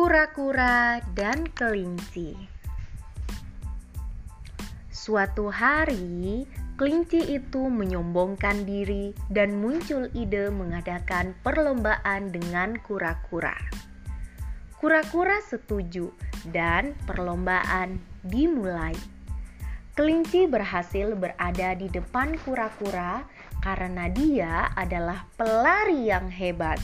Kura-kura dan kelinci. Suatu hari, kelinci itu menyombongkan diri dan muncul ide mengadakan perlombaan dengan kura-kura. Kura-kura setuju dan perlombaan dimulai. Kelinci berhasil berada di depan kura-kura karena dia adalah pelari yang hebat.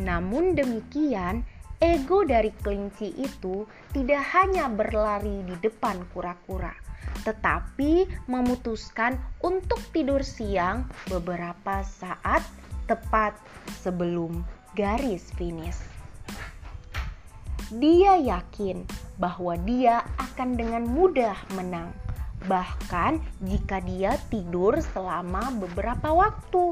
Namun demikian, ego dari kelinci itu tidak hanya berlari di depan kura-kura tetapi memutuskan untuk tidur siang beberapa saat tepat sebelum garis finish. Dia yakin bahwa dia akan dengan mudah menang, bahkan jika dia tidur selama beberapa waktu.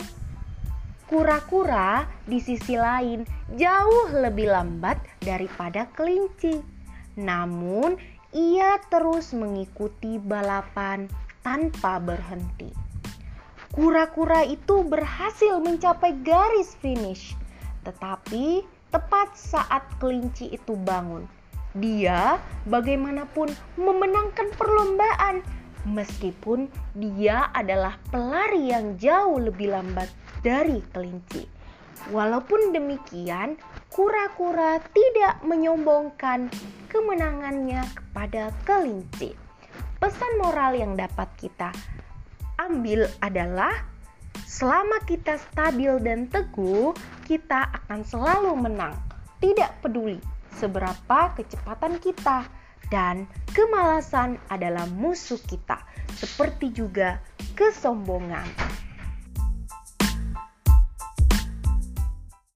Kura-kura di sisi lain jauh lebih lambat daripada kelinci. Namun, ia terus mengikuti balapan tanpa berhenti. Kura-kura itu berhasil mencapai garis finish, tetapi tepat saat kelinci itu bangun, dia bagaimanapun memenangkan perlombaan meskipun dia adalah pelari yang jauh lebih lambat dari kelinci. Walaupun demikian, kura-kura tidak menyombongkan kemenangannya kepada kelinci. Pesan moral yang dapat kita ambil adalah selama kita stabil dan teguh, kita akan selalu menang. Tidak peduli seberapa kecepatan kita dan kemalasan adalah musuh kita, seperti juga kesombongan.